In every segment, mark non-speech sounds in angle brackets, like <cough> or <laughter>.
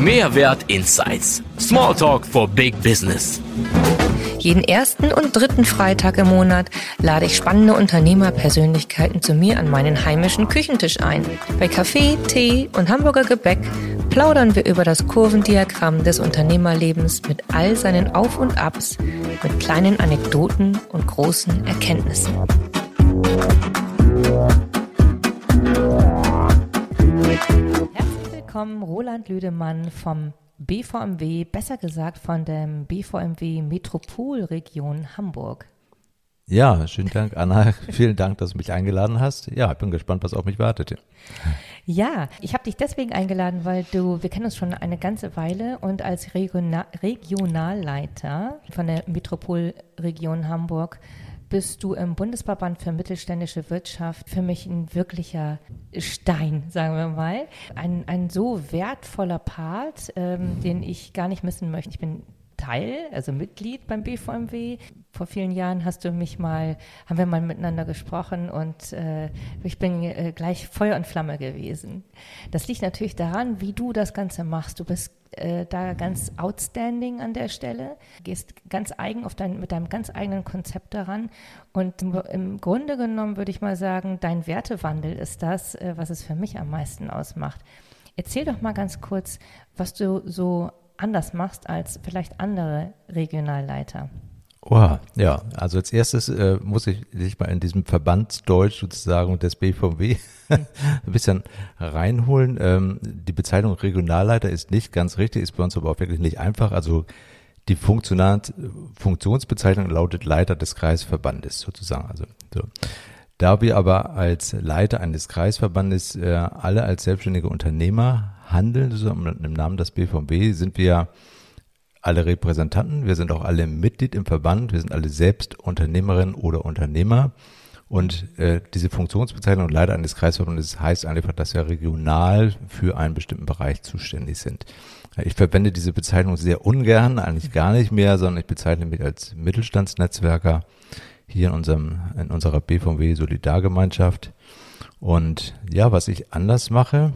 Mehrwert Insights. Smalltalk for Big Business. Jeden ersten und dritten Freitag im Monat lade ich spannende Unternehmerpersönlichkeiten zu mir an meinen heimischen Küchentisch ein. Bei Kaffee, Tee und Hamburger Gebäck plaudern wir über das Kurvendiagramm des Unternehmerlebens mit all seinen Auf und Abs, mit kleinen Anekdoten und großen Erkenntnissen. Willkommen, Roland Lüdemann vom BVMW, besser gesagt von dem BVMW Metropolregion Hamburg. Ja, schönen Dank, Anna. <laughs> Vielen Dank, dass du mich eingeladen hast. Ja, ich bin gespannt, was auf mich wartet. Ja, ich habe dich deswegen eingeladen, weil du, wir kennen uns schon eine ganze Weile und als Regional, Regionalleiter von der Metropolregion Hamburg bist du im Bundesverband für mittelständische Wirtschaft für mich ein wirklicher Stein, sagen wir mal. Ein, ein so wertvoller Part, ähm, den ich gar nicht missen möchte. Ich bin Teil, also Mitglied beim BVMW. Vor vielen Jahren hast du mich mal, haben wir mal miteinander gesprochen und äh, ich bin äh, gleich Feuer und Flamme gewesen. Das liegt natürlich daran, wie du das Ganze machst. Du bist äh, da ganz outstanding an der Stelle, gehst ganz eigen auf dein, mit deinem ganz eigenen Konzept daran und im, im Grunde genommen würde ich mal sagen, dein Wertewandel ist das, äh, was es für mich am meisten ausmacht. Erzähl doch mal ganz kurz, was du so anders machst als vielleicht andere Regionalleiter. Oh, ja, also als erstes äh, muss ich dich mal in diesem Verbandsdeutsch sozusagen des BVW <laughs> ein bisschen reinholen. Ähm, die Bezeichnung Regionalleiter ist nicht ganz richtig, ist bei uns aber auch wirklich nicht einfach. Also die Funktionsbezeichnung lautet Leiter des Kreisverbandes sozusagen. Also so. Da wir aber als Leiter eines Kreisverbandes äh, alle als selbstständige Unternehmer handeln, so im Namen des BVB, sind wir alle Repräsentanten, wir sind auch alle Mitglied im Verband, wir sind alle selbst Unternehmerinnen oder Unternehmer. Und äh, diese Funktionsbezeichnung Leiter eines Kreisverbandes heißt einfach, dass wir regional für einen bestimmten Bereich zuständig sind. Ich verwende diese Bezeichnung sehr ungern, eigentlich gar nicht mehr, sondern ich bezeichne mich als Mittelstandsnetzwerker hier in unserem, in unserer BVW Solidargemeinschaft. Und ja, was ich anders mache,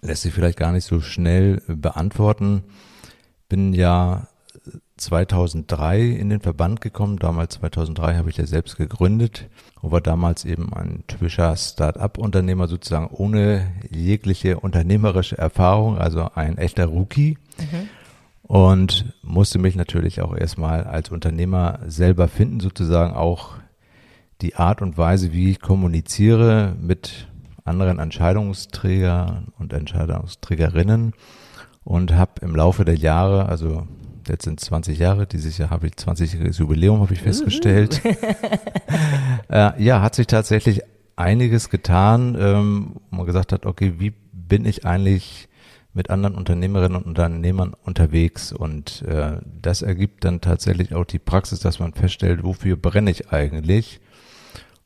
lässt sich vielleicht gar nicht so schnell beantworten. Bin ja 2003 in den Verband gekommen. Damals 2003 habe ich ja selbst gegründet und war damals eben ein typischer Start-up-Unternehmer sozusagen ohne jegliche unternehmerische Erfahrung, also ein echter Rookie. Mhm. Und musste mich natürlich auch erstmal als Unternehmer selber finden, sozusagen auch die Art und Weise, wie ich kommuniziere mit anderen Entscheidungsträgern und Entscheidungsträgerinnen und habe im Laufe der Jahre, also jetzt sind 20 Jahre, dieses Jahr habe ich 20-jähriges Jubiläum, habe ich festgestellt. <laughs> äh, ja, hat sich tatsächlich einiges getan, ähm, wo man gesagt hat, okay, wie bin ich eigentlich mit anderen Unternehmerinnen und Unternehmern unterwegs? Und äh, das ergibt dann tatsächlich auch die Praxis, dass man feststellt, wofür brenne ich eigentlich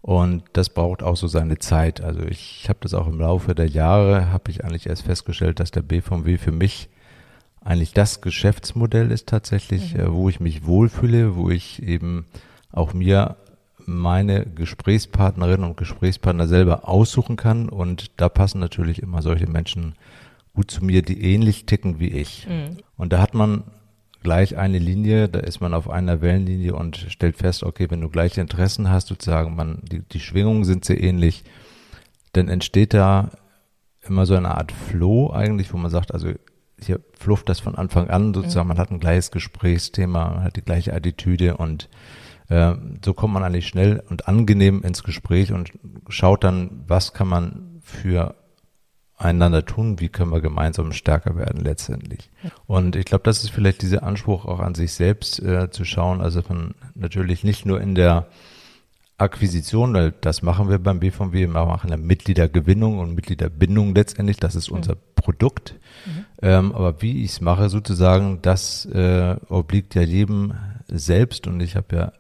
und das braucht auch so seine Zeit. Also ich habe das auch im Laufe der Jahre, habe ich eigentlich erst festgestellt, dass der BVW für mich eigentlich das Geschäftsmodell ist tatsächlich, mhm. äh, wo ich mich wohlfühle, wo ich eben auch mir meine Gesprächspartnerinnen und Gesprächspartner selber aussuchen kann. Und da passen natürlich immer solche Menschen gut zu mir, die ähnlich ticken wie ich. Mhm. Und da hat man gleich eine Linie, da ist man auf einer Wellenlinie und stellt fest, okay, wenn du gleiche Interessen hast, sozusagen, man, die, die Schwingungen sind sehr ähnlich, dann entsteht da immer so eine Art Flow eigentlich, wo man sagt, also hier flufft das von Anfang an sozusagen, mhm. man hat ein gleiches Gesprächsthema, man hat die gleiche Attitüde und äh, so kommt man eigentlich schnell und angenehm ins Gespräch und schaut dann, was kann man für einander tun, wie können wir gemeinsam stärker werden letztendlich. Und ich glaube, das ist vielleicht dieser Anspruch auch an sich selbst äh, zu schauen, also von natürlich nicht nur in der Akquisition, weil das machen wir beim BVW, wir machen eine Mitgliedergewinnung und Mitgliederbindung letztendlich, das ist unser mhm. Produkt. Mhm. Ähm, aber wie ich es mache sozusagen, das äh, obliegt ja jedem selbst und ich habe ja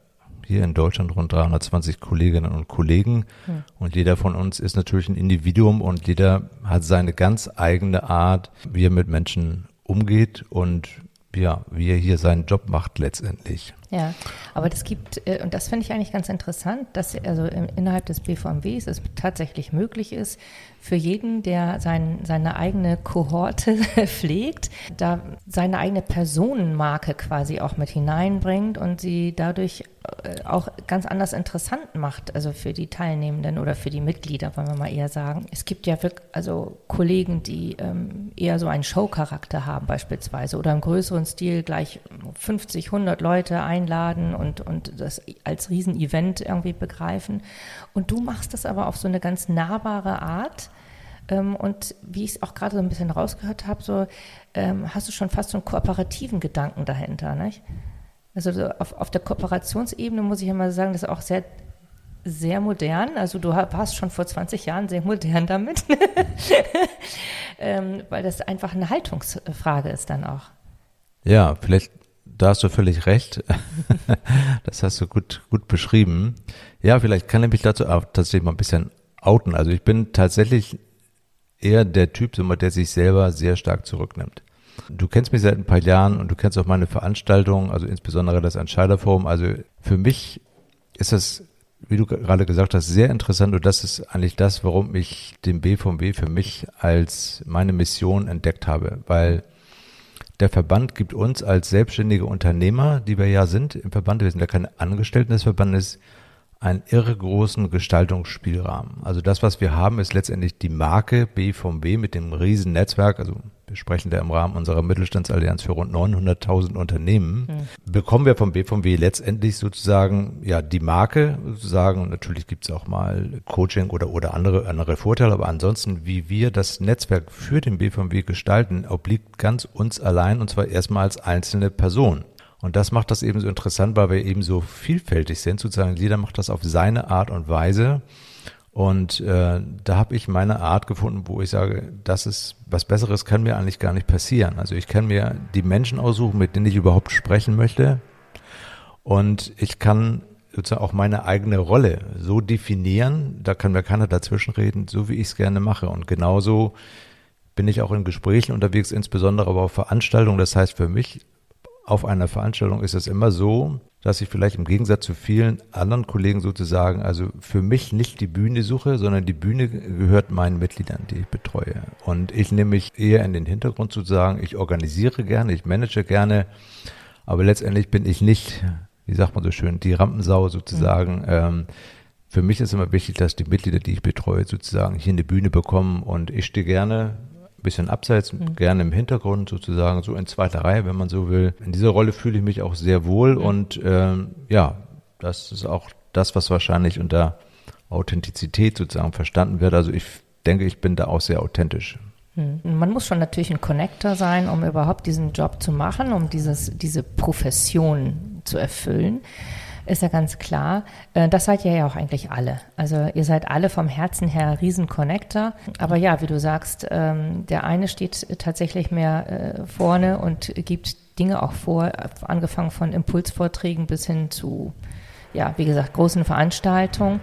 hier in Deutschland rund 320 Kolleginnen und Kollegen. Hm. Und jeder von uns ist natürlich ein Individuum und jeder hat seine ganz eigene Art, wie er mit Menschen umgeht und ja, wie er hier seinen Job macht letztendlich. Ja, aber das gibt, äh, und das finde ich eigentlich ganz interessant, dass also innerhalb des BVMWs es tatsächlich möglich ist, für jeden, der sein, seine eigene Kohorte <laughs> pflegt, da seine eigene Personenmarke quasi auch mit hineinbringt und sie dadurch äh, auch ganz anders interessant macht, also für die Teilnehmenden oder für die Mitglieder, wollen wir mal eher sagen. Es gibt ja wirklich, also Kollegen, die ähm, eher so einen Showcharakter haben beispielsweise oder im größeren Stil gleich 50, 100 Leute einladen und, und das als Riesenevent irgendwie begreifen. Und du machst das aber auf so eine ganz nahbare Art. Ähm, und wie ich es auch gerade so ein bisschen rausgehört habe, so ähm, hast du schon fast so einen kooperativen Gedanken dahinter, nicht? Also so auf, auf der Kooperationsebene muss ich immer sagen, das ist auch sehr, sehr modern. Also du warst schon vor 20 Jahren sehr modern damit, <laughs> ähm, weil das einfach eine Haltungsfrage ist dann auch. Ja, vielleicht da hast du völlig recht. <laughs> das hast du gut, gut beschrieben. Ja, vielleicht kann ich mich dazu auch tatsächlich mal ein bisschen outen. Also ich bin tatsächlich eher der Typ, der sich selber sehr stark zurücknimmt. Du kennst mich seit ein paar Jahren und du kennst auch meine Veranstaltungen, also insbesondere das Entscheiderforum. Also für mich ist das, wie du gerade gesagt hast, sehr interessant und das ist eigentlich das, warum ich den BVB für mich als meine Mission entdeckt habe, weil der Verband gibt uns als selbstständige Unternehmer, die wir ja sind im Verband, wir sind ja keine Angestellten des Verbandes, einen irre großen Gestaltungsspielrahmen. Also das, was wir haben, ist letztendlich die Marke B vom B mit dem riesen Netzwerk. Also wir sprechen da im Rahmen unserer Mittelstandsallianz für rund 900.000 Unternehmen. Mhm. Bekommen wir vom B vom B letztendlich sozusagen ja die Marke sozusagen. Natürlich gibt es auch mal Coaching oder oder andere andere Vorteile, aber ansonsten, wie wir das Netzwerk für den B vom B gestalten, obliegt ganz uns allein und zwar erstmal als einzelne Person. Und das macht das eben so interessant, weil wir eben so vielfältig sind. Sozusagen jeder macht das auf seine Art und Weise. Und äh, da habe ich meine Art gefunden, wo ich sage, das ist was Besseres kann mir eigentlich gar nicht passieren. Also ich kann mir die Menschen aussuchen, mit denen ich überhaupt sprechen möchte. Und ich kann sozusagen auch meine eigene Rolle so definieren, da kann mir keiner dazwischenreden, so wie ich es gerne mache. Und genauso bin ich auch in Gesprächen unterwegs, insbesondere aber auf Veranstaltungen. Das heißt, für mich auf einer Veranstaltung ist es immer so, dass ich vielleicht im Gegensatz zu vielen anderen Kollegen sozusagen, also für mich nicht die Bühne suche, sondern die Bühne gehört meinen Mitgliedern, die ich betreue. Und ich nehme mich eher in den Hintergrund sozusagen, ich organisiere gerne, ich manage gerne, aber letztendlich bin ich nicht, wie sagt man so schön, die Rampensau sozusagen. Mhm. Ähm, für mich ist immer wichtig, dass die Mitglieder, die ich betreue, sozusagen hier eine Bühne bekommen und ich stehe gerne bisschen abseits, mhm. gerne im Hintergrund sozusagen, so in zweiter Reihe, wenn man so will. In dieser Rolle fühle ich mich auch sehr wohl mhm. und ähm, ja, das ist auch das, was wahrscheinlich unter Authentizität sozusagen verstanden wird. Also ich denke, ich bin da auch sehr authentisch. Mhm. Man muss schon natürlich ein Connector sein, um überhaupt diesen Job zu machen, um dieses, diese Profession zu erfüllen ist ja ganz klar. Äh, das seid ihr ja auch eigentlich alle. Also ihr seid alle vom Herzen her Riesen-Connector. Aber ja, wie du sagst, ähm, der eine steht tatsächlich mehr äh, vorne und gibt Dinge auch vor, angefangen von Impulsvorträgen bis hin zu, ja, wie gesagt, großen Veranstaltungen.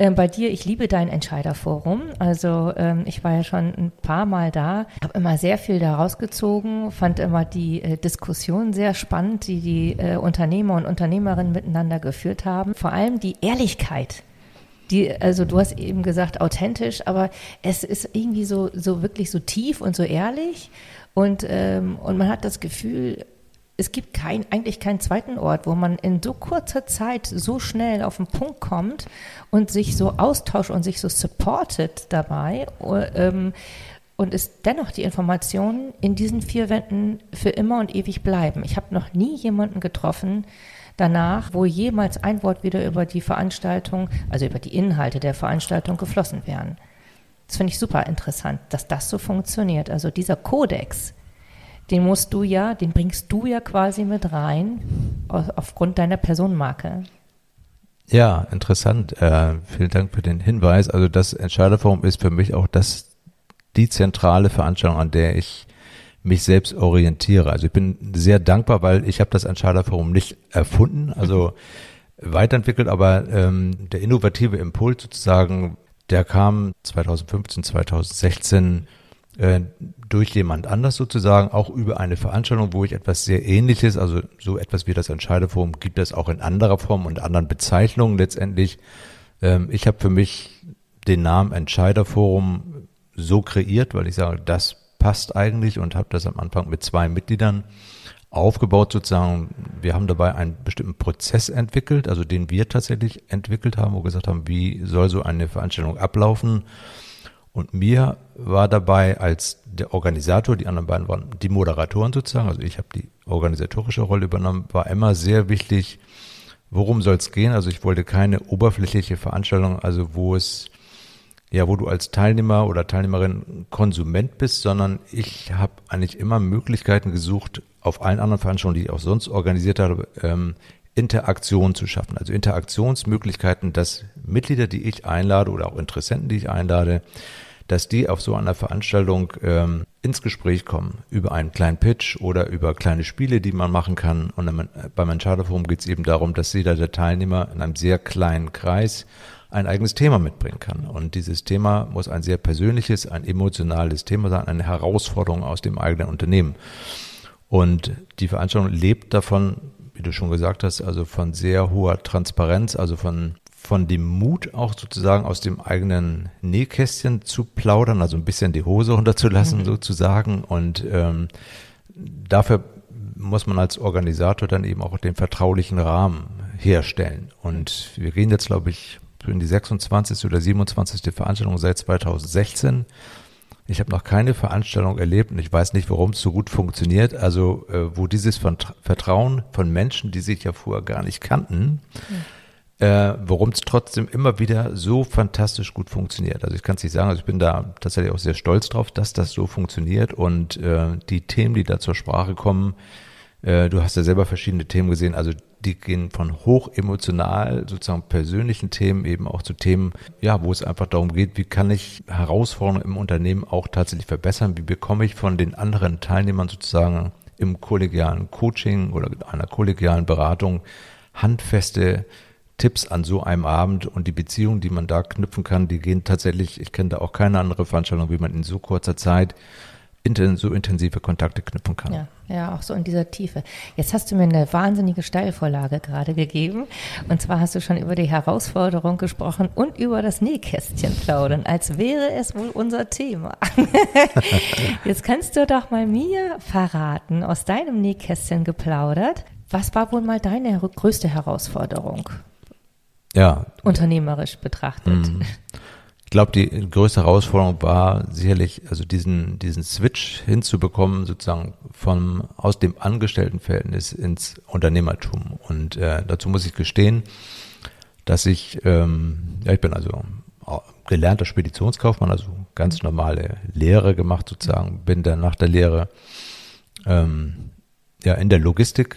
Ähm, bei dir, ich liebe dein Entscheiderforum. Also ähm, ich war ja schon ein paar Mal da, habe immer sehr viel daraus gezogen, fand immer die äh, Diskussion sehr spannend, die die äh, Unternehmer und Unternehmerinnen miteinander geführt haben. Vor allem die Ehrlichkeit. Die, also du hast eben gesagt authentisch, aber es ist irgendwie so, so wirklich so tief und so ehrlich und, ähm, und man hat das Gefühl, es gibt kein, eigentlich keinen zweiten Ort, wo man in so kurzer Zeit so schnell auf den Punkt kommt und sich so austauscht und sich so supportet dabei ähm, und es dennoch die Informationen in diesen vier Wänden für immer und ewig bleiben. Ich habe noch nie jemanden getroffen danach, wo jemals ein Wort wieder über die Veranstaltung, also über die Inhalte der Veranstaltung geflossen wären. Das finde ich super interessant, dass das so funktioniert. Also dieser Kodex, den musst du ja, den bringst du ja quasi mit rein aufgrund deiner Personenmarke. Ja, interessant. Äh, vielen Dank für den Hinweis. Also das Entscheiderforum ist für mich auch das die zentrale Veranstaltung, an der ich mich selbst orientiere. Also ich bin sehr dankbar, weil ich habe das Entscheiderforum nicht erfunden, also <laughs> weiterentwickelt, aber ähm, der innovative Impuls sozusagen, der kam 2015, 2016 äh, durch jemand anders sozusagen, auch über eine Veranstaltung, wo ich etwas sehr ähnliches, also so etwas wie das Entscheideforum gibt es auch in anderer Form und anderen Bezeichnungen letztendlich. Ähm, ich habe für mich den Namen Entscheiderforum so kreiert, weil ich sage, das passt eigentlich und habe das am Anfang mit zwei Mitgliedern aufgebaut sozusagen. Wir haben dabei einen bestimmten Prozess entwickelt, also den wir tatsächlich entwickelt haben, wo wir gesagt haben, wie soll so eine Veranstaltung ablaufen. Und mir war dabei als der Organisator, die anderen beiden waren die Moderatoren sozusagen, also ich habe die organisatorische Rolle übernommen, war immer sehr wichtig, worum soll es gehen. Also ich wollte keine oberflächliche Veranstaltung, also wo es ja, wo du als Teilnehmer oder Teilnehmerin Konsument bist, sondern ich habe eigentlich immer Möglichkeiten gesucht, auf allen anderen Veranstaltungen, die ich auch sonst organisiert habe, ähm, Interaktion zu schaffen. Also Interaktionsmöglichkeiten, dass Mitglieder, die ich einlade oder auch Interessenten, die ich einlade, dass die auf so einer Veranstaltung ähm, ins Gespräch kommen über einen kleinen Pitch oder über kleine Spiele, die man machen kann. Und beim Entscheider Forum geht es eben darum, dass jeder der Teilnehmer in einem sehr kleinen Kreis ein eigenes Thema mitbringen kann. Und dieses Thema muss ein sehr persönliches, ein emotionales Thema sein, eine Herausforderung aus dem eigenen Unternehmen. Und die Veranstaltung lebt davon, wie du schon gesagt hast, also von sehr hoher Transparenz, also von, von dem Mut auch sozusagen aus dem eigenen Nähkästchen zu plaudern, also ein bisschen die Hose runterzulassen mhm. sozusagen. Und ähm, dafür muss man als Organisator dann eben auch den vertraulichen Rahmen herstellen. Und wir gehen jetzt, glaube ich, in die 26. oder 27. Veranstaltung seit 2016. Ich habe noch keine Veranstaltung erlebt und ich weiß nicht, warum es so gut funktioniert. Also, äh, wo dieses Vertrauen von Menschen, die sich ja vorher gar nicht kannten, mhm. äh, warum es trotzdem immer wieder so fantastisch gut funktioniert. Also ich kann es nicht sagen, also ich bin da tatsächlich auch sehr stolz drauf, dass das so funktioniert und äh, die Themen, die da zur Sprache kommen, du hast ja selber verschiedene Themen gesehen, also die gehen von hoch emotional, sozusagen persönlichen Themen eben auch zu Themen, ja, wo es einfach darum geht, wie kann ich Herausforderungen im Unternehmen auch tatsächlich verbessern? Wie bekomme ich von den anderen Teilnehmern sozusagen im kollegialen Coaching oder einer kollegialen Beratung handfeste Tipps an so einem Abend und die Beziehungen, die man da knüpfen kann, die gehen tatsächlich, ich kenne da auch keine andere Veranstaltung, wie man in so kurzer Zeit so intensive Kontakte knüpfen kann. Ja, ja, auch so in dieser Tiefe. Jetzt hast du mir eine wahnsinnige Steilvorlage gerade gegeben. Und zwar hast du schon über die Herausforderung gesprochen und über das Nähkästchen plaudern, als wäre es wohl unser Thema. <laughs> Jetzt kannst du doch mal mir verraten, aus deinem Nähkästchen geplaudert, was war wohl mal deine größte Herausforderung? Ja. Unternehmerisch betrachtet. Mhm. Ich glaube, die größte Herausforderung war sicherlich, also diesen, diesen Switch hinzubekommen, sozusagen vom, aus dem Angestelltenverhältnis ins Unternehmertum. Und äh, dazu muss ich gestehen, dass ich, ähm, ja, ich bin also gelernter Speditionskaufmann, also ganz normale Lehre gemacht sozusagen, bin dann nach der Lehre ähm, ja in der Logistik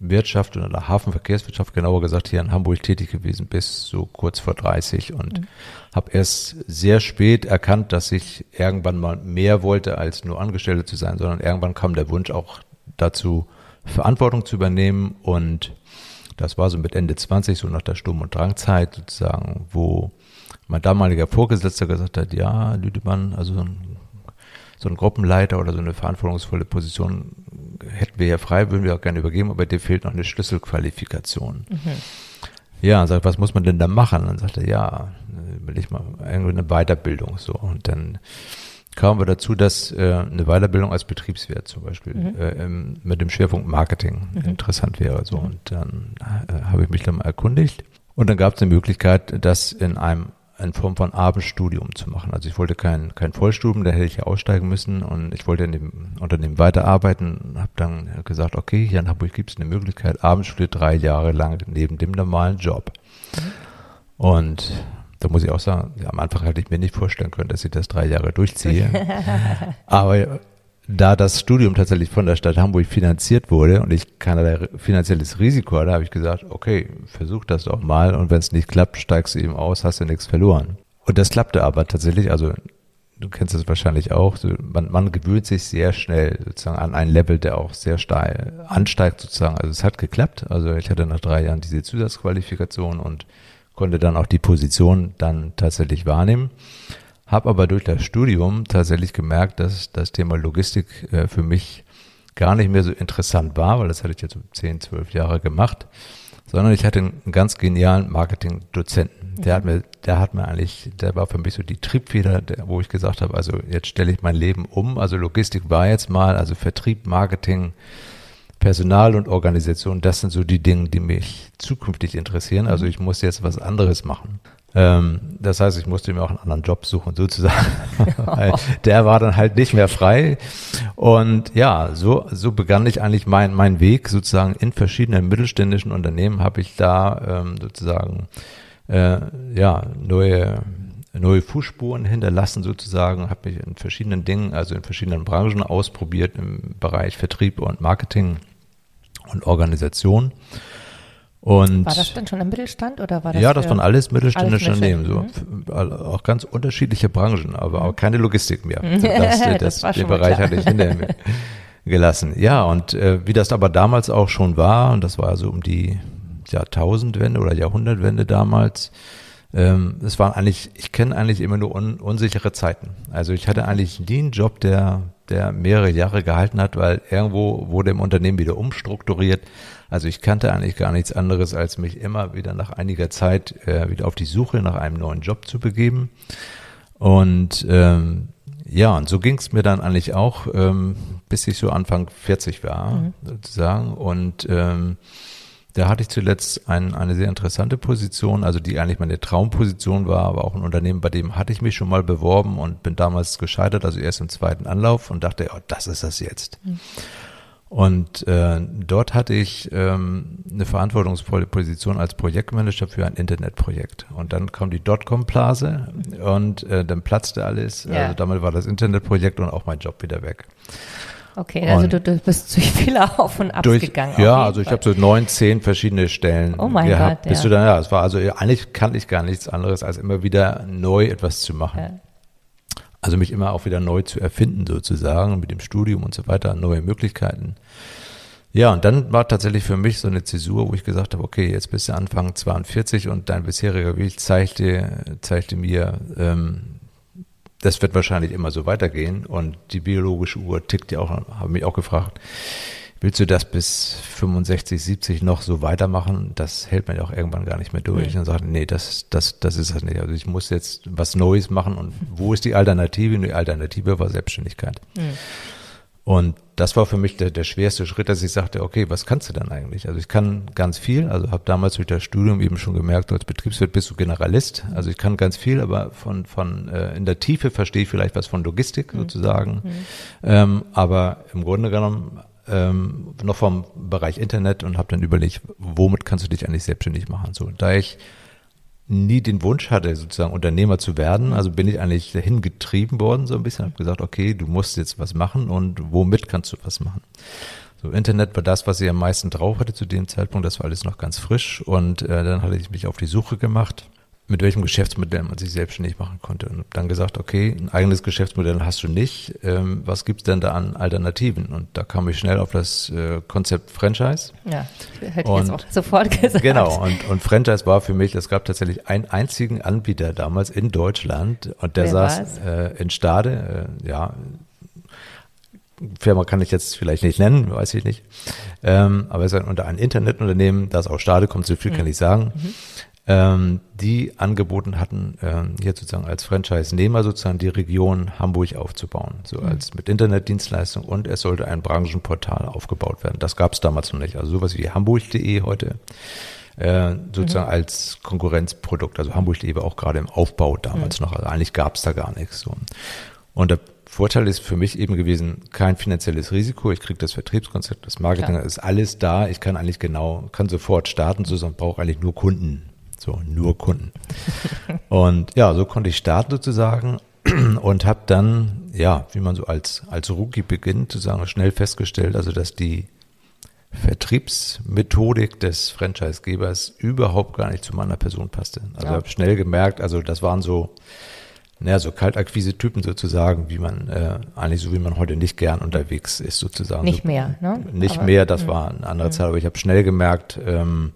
Wirtschaft oder der Hafenverkehrswirtschaft, genauer gesagt hier in Hamburg tätig gewesen bis so kurz vor 30 und mhm. habe erst sehr spät erkannt, dass ich irgendwann mal mehr wollte, als nur Angestellte zu sein, sondern irgendwann kam der Wunsch auch dazu, Verantwortung zu übernehmen und das war so mit Ende 20, so nach der Sturm- und Drangzeit sozusagen, wo mein damaliger Vorgesetzter gesagt hat, ja, Lüdemann, also ein, so ein Gruppenleiter oder so eine verantwortungsvolle Position hätten wir ja frei, würden wir auch gerne übergeben, aber dir fehlt noch eine Schlüsselqualifikation. Mhm. Ja, und sagt, was muss man denn da machen? Und dann sagt er, ja, will ich mal eine Weiterbildung so. Und dann kamen wir dazu, dass äh, eine Weiterbildung als Betriebswirt zum Beispiel mhm. äh, mit dem Schwerpunkt Marketing mhm. interessant wäre. So. Mhm. Und dann äh, habe ich mich dann mal erkundigt. Und dann gab es eine Möglichkeit, das in einem in Form von Abendstudium zu machen. Also ich wollte kein, kein Vollstudium, da hätte ich ja aussteigen müssen und ich wollte in dem Unternehmen weiterarbeiten habe dann gesagt, okay, hier in Hamburg gibt es eine Möglichkeit, Abendschule drei Jahre lang neben dem normalen Job. Und da muss ich auch sagen, ja, am Anfang hätte ich mir nicht vorstellen können, dass ich das drei Jahre durchziehe. <laughs> Aber da das Studium tatsächlich von der Stadt Hamburg finanziert wurde und ich keinerlei finanzielles Risiko hatte, habe ich gesagt, okay, versuch das doch mal und wenn es nicht klappt, steigst du eben aus, hast du nichts verloren. Und das klappte aber tatsächlich, also du kennst es wahrscheinlich auch, so, man, man gewöhnt sich sehr schnell sozusagen an ein Level, der auch sehr steil ansteigt sozusagen. Also es hat geklappt, also ich hatte nach drei Jahren diese Zusatzqualifikation und konnte dann auch die Position dann tatsächlich wahrnehmen. Habe aber durch das Studium tatsächlich gemerkt, dass das Thema Logistik äh, für mich gar nicht mehr so interessant war, weil das hatte ich jetzt so 10, 12 Jahre gemacht, sondern ich hatte einen ganz genialen Marketing-Dozenten. Der hat mir, der hat mir eigentlich, der war für mich so die Triebfeder, der, wo ich gesagt habe, also jetzt stelle ich mein Leben um. Also Logistik war jetzt mal, also Vertrieb, Marketing, Personal und Organisation, das sind so die Dinge, die mich zukünftig interessieren. Also ich muss jetzt was anderes machen. Ähm, das heißt, ich musste mir auch einen anderen Job suchen, sozusagen. <laughs> der war dann halt nicht mehr frei. Und ja, so, so begann ich eigentlich mein, mein Weg sozusagen in verschiedenen mittelständischen Unternehmen habe ich da ähm, sozusagen äh, ja, neue neue Fußspuren hinterlassen sozusagen, habe mich in verschiedenen Dingen, also in verschiedenen Branchen ausprobiert im Bereich Vertrieb und Marketing und Organisation. Und war das denn schon im Mittelstand oder war das? Ja, das waren alles mittelständische Unternehmen, so mhm. auch ganz unterschiedliche Branchen, aber auch keine Logistik mehr. <laughs> Das, das, das den Bereich hatte ich hinter mir <laughs> gelassen. Ja, und äh, wie das aber damals auch schon war, und das war so um die Jahrtausendwende oder Jahrhundertwende damals, ähm, es waren eigentlich, ich kenne eigentlich immer nur un, unsichere Zeiten. Also ich hatte eigentlich nie einen Job, der, der mehrere Jahre gehalten hat, weil irgendwo wurde im Unternehmen wieder umstrukturiert. Also ich kannte eigentlich gar nichts anderes, als mich immer wieder nach einiger Zeit äh, wieder auf die Suche nach einem neuen Job zu begeben. Und ähm, ja, und so ging es mir dann eigentlich auch, ähm, bis ich so Anfang 40 war, mhm. sozusagen. Und ähm, da hatte ich zuletzt ein, eine sehr interessante Position, also die eigentlich meine Traumposition war, aber auch ein Unternehmen, bei dem hatte ich mich schon mal beworben und bin damals gescheitert, also erst im zweiten Anlauf und dachte, oh, das ist das jetzt. Mhm. Und äh, dort hatte ich ähm, eine verantwortungsvolle Position als Projektmanager für ein Internetprojekt. Und dann kam die Dotcom-Blase und äh, dann platzte alles. Ja. Also damit war das Internetprojekt und auch mein Job wieder weg. Okay, also du, du, bist <laughs> durch viele Auf und Abs durch, gegangen. Ja, also ich habe so neun, zehn verschiedene Stellen oh mein gehabt. Gott, ja. du dann, ja, es war also eigentlich kannte ich gar nichts anderes, als immer wieder neu etwas zu machen. Also mich immer auch wieder neu zu erfinden sozusagen mit dem Studium und so weiter, neue Möglichkeiten. Ja, und dann war tatsächlich für mich so eine Zäsur, wo ich gesagt habe, okay, jetzt bist du Anfang 42 und dein bisheriger Weg zeigte, zeigte mir, ähm, das wird wahrscheinlich immer so weitergehen und die biologische Uhr tickt ja auch, habe mich auch gefragt, willst du das bis 65, 70 noch so weitermachen? Das hält man ja auch irgendwann gar nicht mehr durch. Mhm. Und sagt, nee, das, das, das ist das nicht. Also ich muss jetzt was Neues machen. Und wo ist die Alternative? Und die Alternative war Selbstständigkeit. Mhm. Und das war für mich der, der schwerste Schritt, dass ich sagte, okay, was kannst du dann eigentlich? Also ich kann ganz viel, also habe damals durch das Studium eben schon gemerkt, als Betriebswirt bist du Generalist. Also ich kann ganz viel, aber von, von äh, in der Tiefe verstehe ich vielleicht was von Logistik mhm. sozusagen. Mhm. Ähm, aber im Grunde genommen ähm, noch vom Bereich Internet und habe dann überlegt, womit kannst du dich eigentlich selbstständig machen? So, da ich nie den Wunsch hatte, sozusagen Unternehmer zu werden, also bin ich eigentlich dahin getrieben worden, so ein bisschen, habe gesagt, okay, du musst jetzt was machen und womit kannst du was machen? So, Internet war das, was ich am meisten drauf hatte zu dem Zeitpunkt, das war alles noch ganz frisch und äh, dann hatte ich mich auf die Suche gemacht mit welchem Geschäftsmodell man sich selbstständig machen konnte. Und dann gesagt, okay, ein eigenes Geschäftsmodell hast du nicht. Ähm, was gibt's denn da an Alternativen? Und da kam ich schnell auf das äh, Konzept Franchise. Ja, hätte ich jetzt auch sofort gesagt. Genau, und, und Franchise war für mich, es gab tatsächlich einen einzigen Anbieter damals in Deutschland und der Wer saß äh, in Stade, äh, ja, Firma kann ich jetzt vielleicht nicht nennen, weiß ich nicht. Ähm, aber es ist ein, unter ein Internetunternehmen, das aus Stade kommt, so viel mhm. kann ich sagen. Mhm ähm, die angeboten hatten, ähm, hier sozusagen als Franchise-Nehmer sozusagen die Region Hamburg aufzubauen, so mhm. als mit Internetdienstleistung und es sollte ein Branchenportal aufgebaut werden. Das gab es damals noch nicht. Also sowas wie hamburg.de heute äh, sozusagen mhm. als Konkurrenzprodukt. Also Hamburg.de war auch gerade im Aufbau damals mhm. noch. Also eigentlich gab es da gar nichts. So. Und der Vorteil ist für mich eben gewesen, kein finanzielles Risiko. Ich kriege das Vertriebskonzept, das Marketing, Klar. ist alles da. Ich kann eigentlich genau, kann sofort starten, sondern brauche eigentlich nur Kunden so, nur Kunden. und ja, so konnte ich starten sozusagen und habe dann, ja, wie man so als, als Rookie beginnt, sozusagen schnell festgestellt, also dass die Vertriebsmethodik des Franchisegebers überhaupt gar nicht zu meiner Person passte. Also ja. habe schnell gemerkt, also das waren so, naja, so Kaltakquise-Typen sozusagen, wie man, äh, eigentlich so wie man heute nicht gern unterwegs ist sozusagen. Nicht so, mehr, ne? Nicht aber, mehr, das mh. war eine andere mh. Zeit, aber ich habe schnell gemerkt, ähm,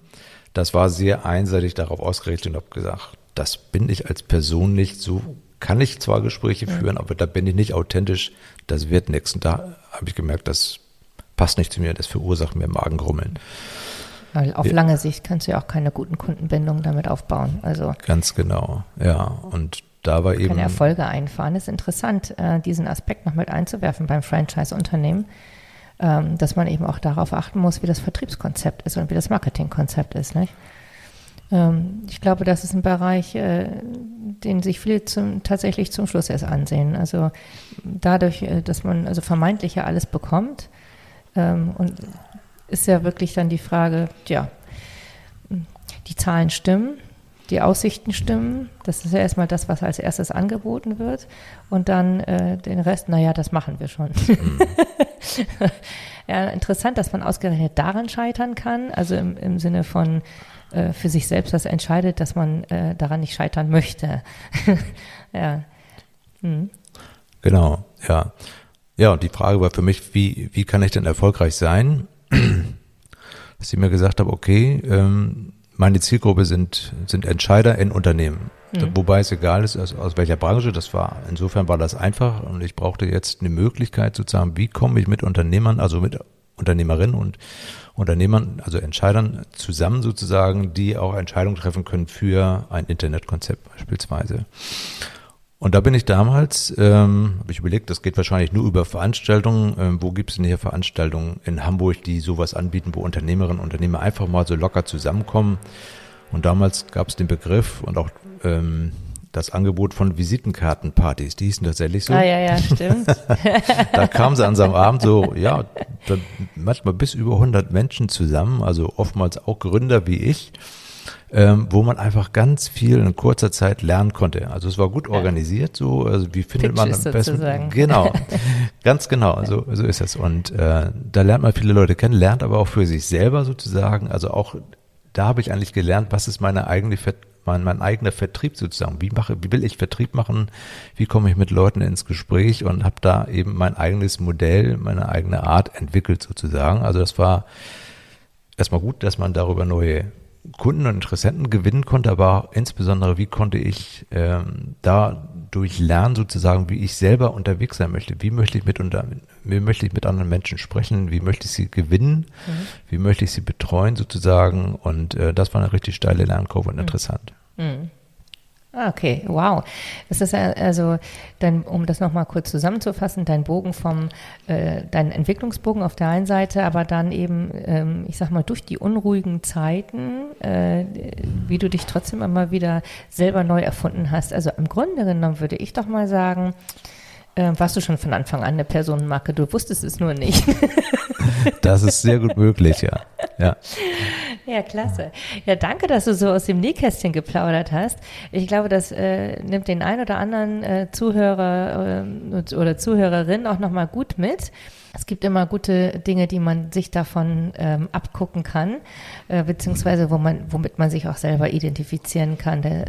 das war sehr einseitig darauf ausgerichtet und habe gesagt, das bin ich als Person nicht, so kann ich zwar Gespräche führen, aber da bin ich nicht authentisch, das wird nichts. Und da habe ich gemerkt, das passt nicht zu mir, das verursacht mir Magengrummeln. Weil auf lange Sicht kannst du ja auch keine guten Kundenbindungen damit aufbauen. Also Ganz genau, ja. Und da war eben. keine Erfolge einfahren. ist interessant, äh, diesen Aspekt noch mit einzuwerfen beim Franchise-Unternehmen, ähm, dass man eben auch darauf achten muss, wie das Vertriebskonzept ist und wie das Marketingkonzept ist. Nicht? Ähm, ich glaube, das ist ein Bereich, äh, den sich viele zum, tatsächlich zum Schluss erst ansehen. Also dadurch, äh, dass man also vermeintlich ja alles bekommt ähm, und ist ja wirklich dann die Frage, ja, die Zahlen stimmen, die Aussichten stimmen. Das ist ja erstmal das, was als erstes angeboten wird. Und dann äh, den Rest, naja, das machen wir schon. <laughs> <laughs> ja, interessant, dass man ausgerechnet daran scheitern kann. Also im, im Sinne von äh, für sich selbst das entscheidet, dass man äh, daran nicht scheitern möchte. <laughs> ja. Hm. Genau, ja. Ja, und die Frage war für mich, wie, wie kann ich denn erfolgreich sein? <clears throat> Dass ich mir gesagt habe, okay, ähm, meine Zielgruppe sind, sind Entscheider in Unternehmen. Wobei es egal ist, aus, aus welcher Branche das war. Insofern war das einfach und ich brauchte jetzt eine Möglichkeit sozusagen, wie komme ich mit Unternehmern, also mit Unternehmerinnen und Unternehmern, also Entscheidern zusammen sozusagen, die auch Entscheidungen treffen können für ein Internetkonzept beispielsweise. Und da bin ich damals, ähm, habe ich überlegt, das geht wahrscheinlich nur über Veranstaltungen. Ähm, wo gibt es denn hier Veranstaltungen in Hamburg, die sowas anbieten, wo Unternehmerinnen und Unternehmer einfach mal so locker zusammenkommen? Und damals gab es den Begriff und auch ähm, das Angebot von Visitenkartenpartys. Die hießen tatsächlich so. Ah, ja, ja, stimmt. <laughs> Da kamen sie an so einem Abend so, ja, manchmal bis über 100 Menschen zusammen, also oftmals auch Gründer wie ich, ähm, wo man einfach ganz viel in kurzer Zeit lernen konnte. Also es war gut organisiert, so, also wie findet man Pitches am besten. sozusagen. Genau, <laughs> ganz genau, so, so ist es. Und äh, da lernt man viele Leute kennen, lernt aber auch für sich selber sozusagen, also auch da habe ich eigentlich gelernt, was ist meine eigene Ver mein, mein eigener Vertrieb sozusagen. Wie mache, wie will ich Vertrieb machen? Wie komme ich mit Leuten ins Gespräch und habe da eben mein eigenes Modell, meine eigene Art entwickelt sozusagen. Also das war erstmal gut, dass man darüber neue Kunden und Interessenten gewinnen konnte, aber insbesondere, wie konnte ich ähm, dadurch lernen, sozusagen, wie ich selber unterwegs sein möchte. Wie möchte ich mit unter, wie möchte ich mit anderen Menschen sprechen? Wie möchte ich sie gewinnen? Wie möchte ich sie betreuen, sozusagen? Und äh, das war eine richtig steile Lernkurve und interessant. Ah, okay, wow. Das ist ja also, dein, um das nochmal kurz zusammenzufassen, dein Bogen vom, äh, dein Entwicklungsbogen auf der einen Seite, aber dann eben, ähm, ich sag mal, durch die unruhigen Zeiten, äh, wie du dich trotzdem immer wieder selber neu erfunden hast. Also im Grunde genommen würde ich doch mal sagen, äh, warst du schon von Anfang an eine Personenmarke, du wusstest es nur nicht. Das ist sehr gut möglich, ja. Ja, <laughs> Ja, klasse. Ja, danke, dass du so aus dem Nähkästchen geplaudert hast. Ich glaube, das äh, nimmt den ein oder anderen äh, Zuhörer äh, oder Zuhörerin auch nochmal gut mit. Es gibt immer gute Dinge, die man sich davon ähm, abgucken kann, äh, beziehungsweise wo man, womit man sich auch selber identifizieren kann. Der,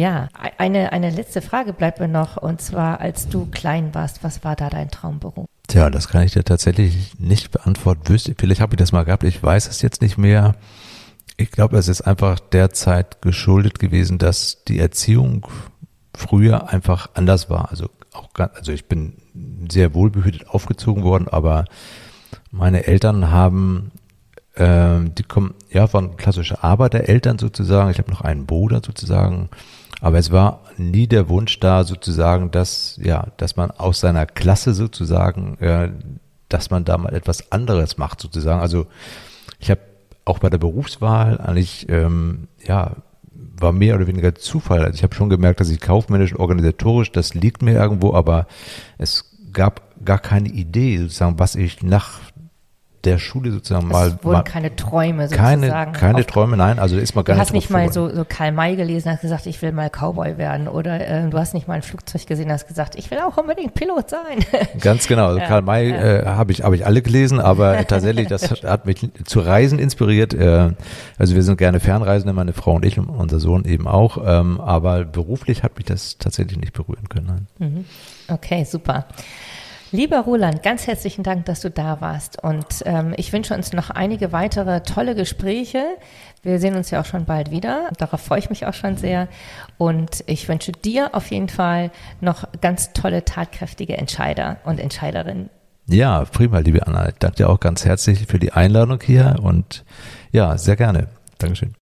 ja, e- eine, eine letzte Frage bleibt mir noch, und zwar, als du klein warst, was war da dein Traumberuf? Tja, das kann ich dir tatsächlich nicht beantworten. Wüsste, vielleicht habe ich das mal gehabt, ich weiß es jetzt nicht mehr. Ich glaube, es ist einfach der Zeit geschuldet gewesen, dass die Erziehung früher einfach anders war. Also auch also ich bin sehr wohlbehütet aufgezogen worden, aber meine Eltern haben, ähm, die kommen, ja, waren klassische Arbeitereltern sozusagen. Ich habe noch einen Bruder sozusagen. Aber es war nie der Wunsch da sozusagen, dass, ja, dass man aus seiner Klasse sozusagen, äh, dass man da mal etwas anderes macht sozusagen. Also ich habe auch bei der Berufswahl eigentlich, ähm, ja, war mehr oder weniger Zufall. Also ich habe schon gemerkt, dass ich kaufmännisch und organisatorisch, das liegt mir irgendwo, aber es gab gar keine Idee sozusagen, was ich nach der Schule sozusagen mal, es wurden mal keine Träume keine, sozusagen. keine auf- Träume, nein, also ist man gar Du nicht hast nicht mal so, so Karl May gelesen, hast gesagt, ich will mal Cowboy werden. Oder äh, du hast nicht mal ein Flugzeug gesehen, hast gesagt, ich will auch unbedingt Pilot sein. <laughs> Ganz genau. Also Karl May äh, habe ich, habe ich alle gelesen, aber tatsächlich, das hat, <laughs> hat mich zu Reisen inspiriert. Äh, also wir sind gerne Fernreisende, meine Frau und ich und unser Sohn eben auch. Ähm, aber beruflich hat mich das tatsächlich nicht berühren können. Nein. Okay, super. Lieber Roland, ganz herzlichen Dank, dass du da warst. Und ähm, ich wünsche uns noch einige weitere tolle Gespräche. Wir sehen uns ja auch schon bald wieder. Darauf freue ich mich auch schon sehr. Und ich wünsche dir auf jeden Fall noch ganz tolle, tatkräftige Entscheider und Entscheiderinnen. Ja, prima, liebe Anna. Ich danke dir auch ganz herzlich für die Einladung hier und ja, sehr gerne. Dankeschön.